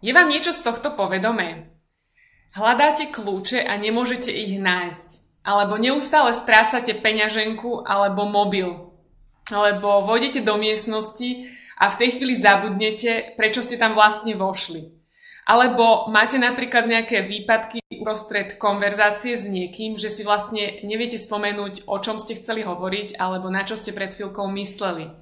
Je vám niečo z tohto povedomé? Hľadáte kľúče a nemôžete ich nájsť. Alebo neustále strácate peňaženku alebo mobil. Alebo vojdete do miestnosti a v tej chvíli zabudnete, prečo ste tam vlastne vošli. Alebo máte napríklad nejaké výpadky uprostred konverzácie s niekým, že si vlastne neviete spomenúť, o čom ste chceli hovoriť, alebo na čo ste pred chvíľkou mysleli.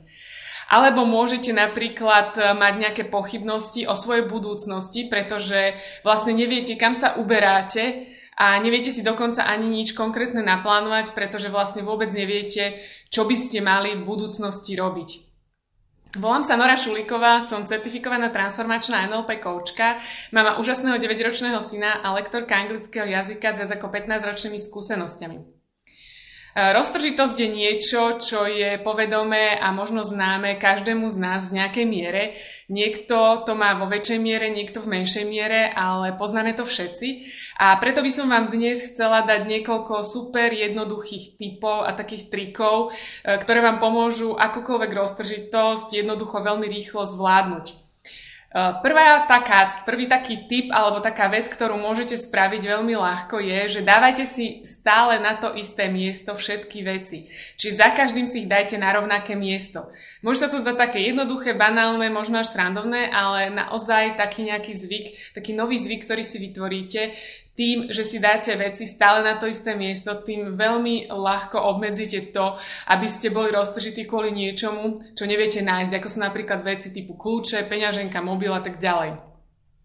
Alebo môžete napríklad e, mať nejaké pochybnosti o svojej budúcnosti, pretože vlastne neviete, kam sa uberáte a neviete si dokonca ani nič konkrétne naplánovať, pretože vlastne vôbec neviete, čo by ste mali v budúcnosti robiť. Volám sa Nora Šuliková, som certifikovaná transformačná NLP koučka, mama úžasného 9-ročného syna a lektorka anglického jazyka s viac ako 15-ročnými skúsenostiami. E, roztržitosť je niečo, čo je povedomé a možno známe každému z nás v nejakej miere. Niekto to má vo väčšej miere, niekto v menšej miere, ale poznáme to všetci. A preto by som vám dnes chcela dať niekoľko super jednoduchých typov a takých trikov, e, ktoré vám pomôžu akúkoľvek roztržitosť jednoducho veľmi rýchlo zvládnuť. Prvá taká, prvý taký tip alebo taká vec, ktorú môžete spraviť veľmi ľahko je, že dávajte si stále na to isté miesto všetky veci. Čiže za každým si ich dajte na rovnaké miesto. Môže sa to zdať také jednoduché, banálne, možno až srandovné, ale naozaj taký nejaký zvyk, taký nový zvyk, ktorý si vytvoríte, tým, že si dáte veci stále na to isté miesto, tým veľmi ľahko obmedzíte to, aby ste boli roztržití kvôli niečomu, čo neviete nájsť, ako sú napríklad veci typu kľúče, peňaženka, mobil a tak ďalej.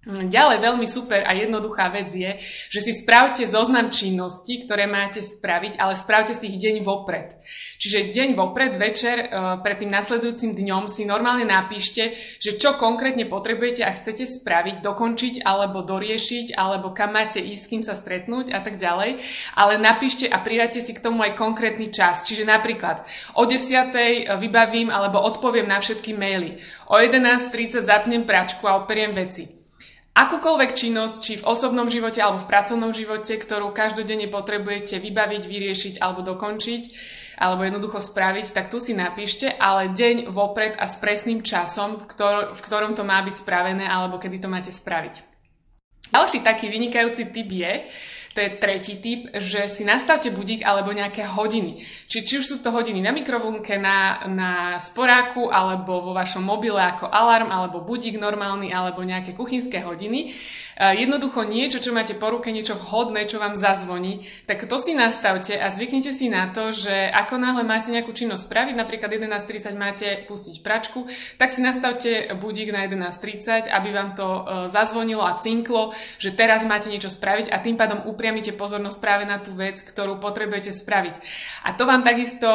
Ďalej veľmi super a jednoduchá vec je, že si spravte zoznam činností, ktoré máte spraviť, ale spravte si ich deň vopred. Čiže deň vopred, večer, e, pred tým nasledujúcim dňom si normálne napíšte, že čo konkrétne potrebujete a chcete spraviť, dokončiť alebo doriešiť, alebo kam máte ísť, kým sa stretnúť a tak ďalej. Ale napíšte a pridajte si k tomu aj konkrétny čas. Čiže napríklad o 10. vybavím alebo odpoviem na všetky maily. O 11.30 zapnem pračku a operiem veci. Akúkoľvek činnosť, či v osobnom živote alebo v pracovnom živote, ktorú každodenne potrebujete vybaviť, vyriešiť alebo dokončiť, alebo jednoducho spraviť, tak tu si napíšte, ale deň vopred a s presným časom, v, ktor- v ktorom to má byť spravené alebo kedy to máte spraviť. Ďalší taký vynikajúci tip je, to je tretí typ, že si nastavte budík alebo nejaké hodiny. Či, či už sú to hodiny na mikrovlnke, na, na sporáku, alebo vo vašom mobile ako alarm, alebo budík normálny, alebo nejaké kuchynské hodiny. Jednoducho niečo, čo máte po ruke, niečo vhodné, čo vám zazvoní, tak to si nastavte a zvyknite si na to, že ako náhle máte nejakú činnosť spraviť, napríklad 11.30 máte pustiť pračku, tak si nastavte budík na 11.30, aby vám to e, zazvonilo a cinklo, že teraz máte niečo spraviť a tým pádom upriamite pozornosť práve na tú vec, ktorú potrebujete spraviť. A to vám takisto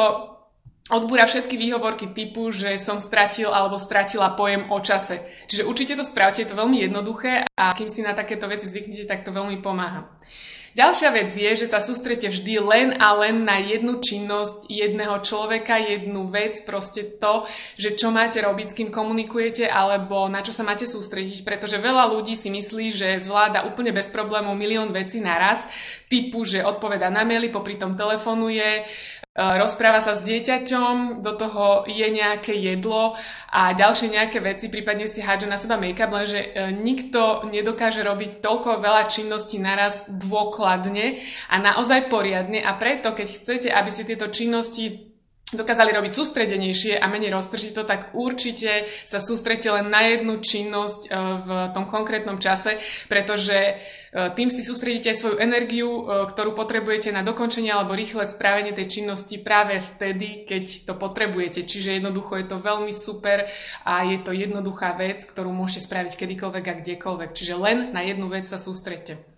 odbúra všetky výhovorky typu, že som stratil alebo stratila pojem o čase. Čiže určite to spravte, je to veľmi jednoduché a kým si na takéto veci zvyknete, tak to veľmi pomáha. Ďalšia vec je, že sa sústrete vždy len a len na jednu činnosť jedného človeka, jednu vec, proste to, že čo máte robiť, s kým komunikujete alebo na čo sa máte sústrediť, pretože veľa ľudí si myslí, že zvláda úplne bez problémov milión vecí naraz, typu, že odpoveda na maily, popri tom telefonuje, E, rozpráva sa s dieťaťom, do toho je nejaké jedlo a ďalšie nejaké veci, prípadne si hádže na seba make-up, lenže e, nikto nedokáže robiť toľko veľa činností naraz dôkladne a naozaj poriadne. A preto, keď chcete, aby ste tieto činnosti dokázali robiť sústredenejšie a menej roztržito, tak určite sa sústrete len na jednu činnosť e, v tom konkrétnom čase, pretože E, tým si sústredíte aj svoju energiu, e, ktorú potrebujete na dokončenie alebo rýchle správenie tej činnosti práve vtedy, keď to potrebujete. Čiže jednoducho je to veľmi super a je to jednoduchá vec, ktorú môžete spraviť kedykoľvek a kdekoľvek. Čiže len na jednu vec sa sústredte.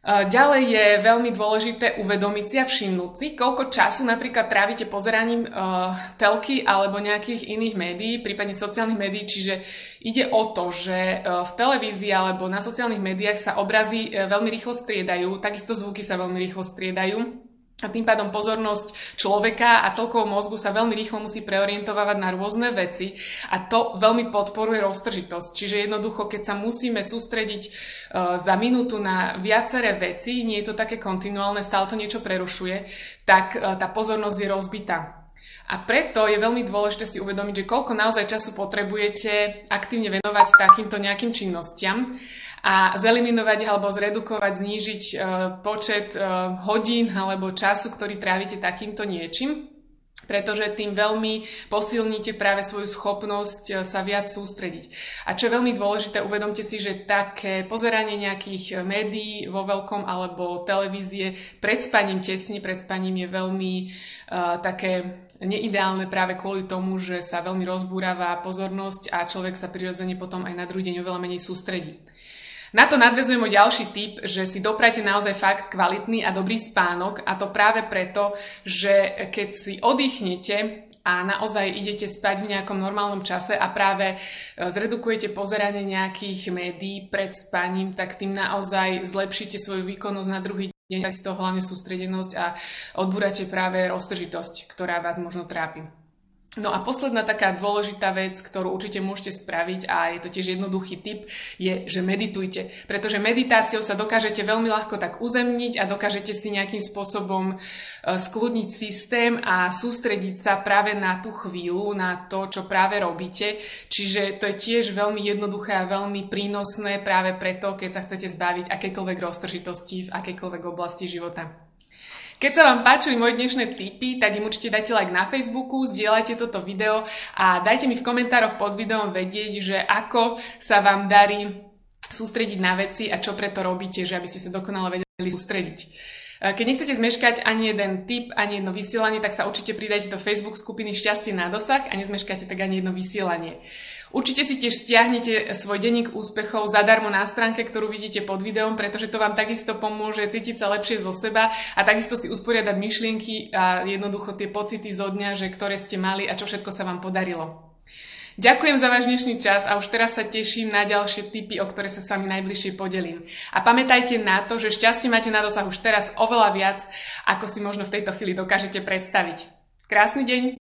Ďalej je veľmi dôležité uvedomiť si a všimnúť si, koľko času napríklad trávite pozeraním uh, telky alebo nejakých iných médií, prípadne sociálnych médií, čiže ide o to, že uh, v televízii alebo na sociálnych médiách sa obrazy uh, veľmi rýchlo striedajú, takisto zvuky sa veľmi rýchlo striedajú a tým pádom pozornosť človeka a celkovo mozgu sa veľmi rýchlo musí preorientovať na rôzne veci a to veľmi podporuje roztržitosť. Čiže jednoducho, keď sa musíme sústrediť uh, za minútu na viaceré veci, nie je to také kontinuálne, stále to niečo prerušuje, tak uh, tá pozornosť je rozbitá. A preto je veľmi dôležité si uvedomiť, že koľko naozaj času potrebujete aktívne venovať takýmto nejakým činnostiam a zeliminovať alebo zredukovať, znížiť uh, počet uh, hodín alebo času, ktorý trávite takýmto niečím pretože tým veľmi posilníte práve svoju schopnosť e, sa viac sústrediť. A čo je veľmi dôležité, uvedomte si, že také pozeranie nejakých médií vo veľkom alebo televízie pred spaním, tesne pred spaním je veľmi uh, také neideálne práve kvôli tomu, že sa veľmi rozbúrava pozornosť a človek sa prirodzene potom aj na druhý deň oveľa menej sústredí. Na to nadvezujem môj ďalší tip, že si doprajte naozaj fakt kvalitný a dobrý spánok a to práve preto, že keď si oddychnete a naozaj idete spať v nejakom normálnom čase a práve e, zredukujete pozeranie nejakých médií pred spaním, tak tým naozaj zlepšíte svoju výkonnosť na druhý deň, tak si to hlavne sústredenosť a odbúrate práve roztržitosť, ktorá vás možno trápi. No a posledná taká dôležitá vec, ktorú určite môžete spraviť a je to tiež jednoduchý tip, je, že meditujte. Pretože meditáciou sa dokážete veľmi ľahko tak uzemniť a dokážete si nejakým spôsobom e, skľudniť systém a sústrediť sa práve na tú chvíľu, na to, čo práve robíte. Čiže to je tiež veľmi jednoduché a veľmi prínosné práve preto, keď sa chcete zbaviť akékoľvek roztržitosti v akékoľvek oblasti života. Keď sa vám páčili moje dnešné tipy, tak im určite dajte like na Facebooku, zdieľajte toto video a dajte mi v komentároch pod videom vedieť, že ako sa vám darí sústrediť na veci a čo preto robíte, že aby ste sa dokonale vedeli sústrediť. Keď nechcete zmeškať ani jeden tip, ani jedno vysielanie, tak sa určite pridajte do Facebook skupiny Šťastie na dosah a nezmeškáte tak ani jedno vysielanie. Určite si tiež stiahnete svoj denník úspechov zadarmo na stránke, ktorú vidíte pod videom, pretože to vám takisto pomôže cítiť sa lepšie zo seba a takisto si usporiadať myšlienky a jednoducho tie pocity zo dňa, že ktoré ste mali a čo všetko sa vám podarilo. Ďakujem za váš dnešný čas a už teraz sa teším na ďalšie tipy, o ktoré sa s vami najbližšie podelím. A pamätajte na to, že šťastie máte na dosah už teraz oveľa viac, ako si možno v tejto chvíli dokážete predstaviť. Krásny deň!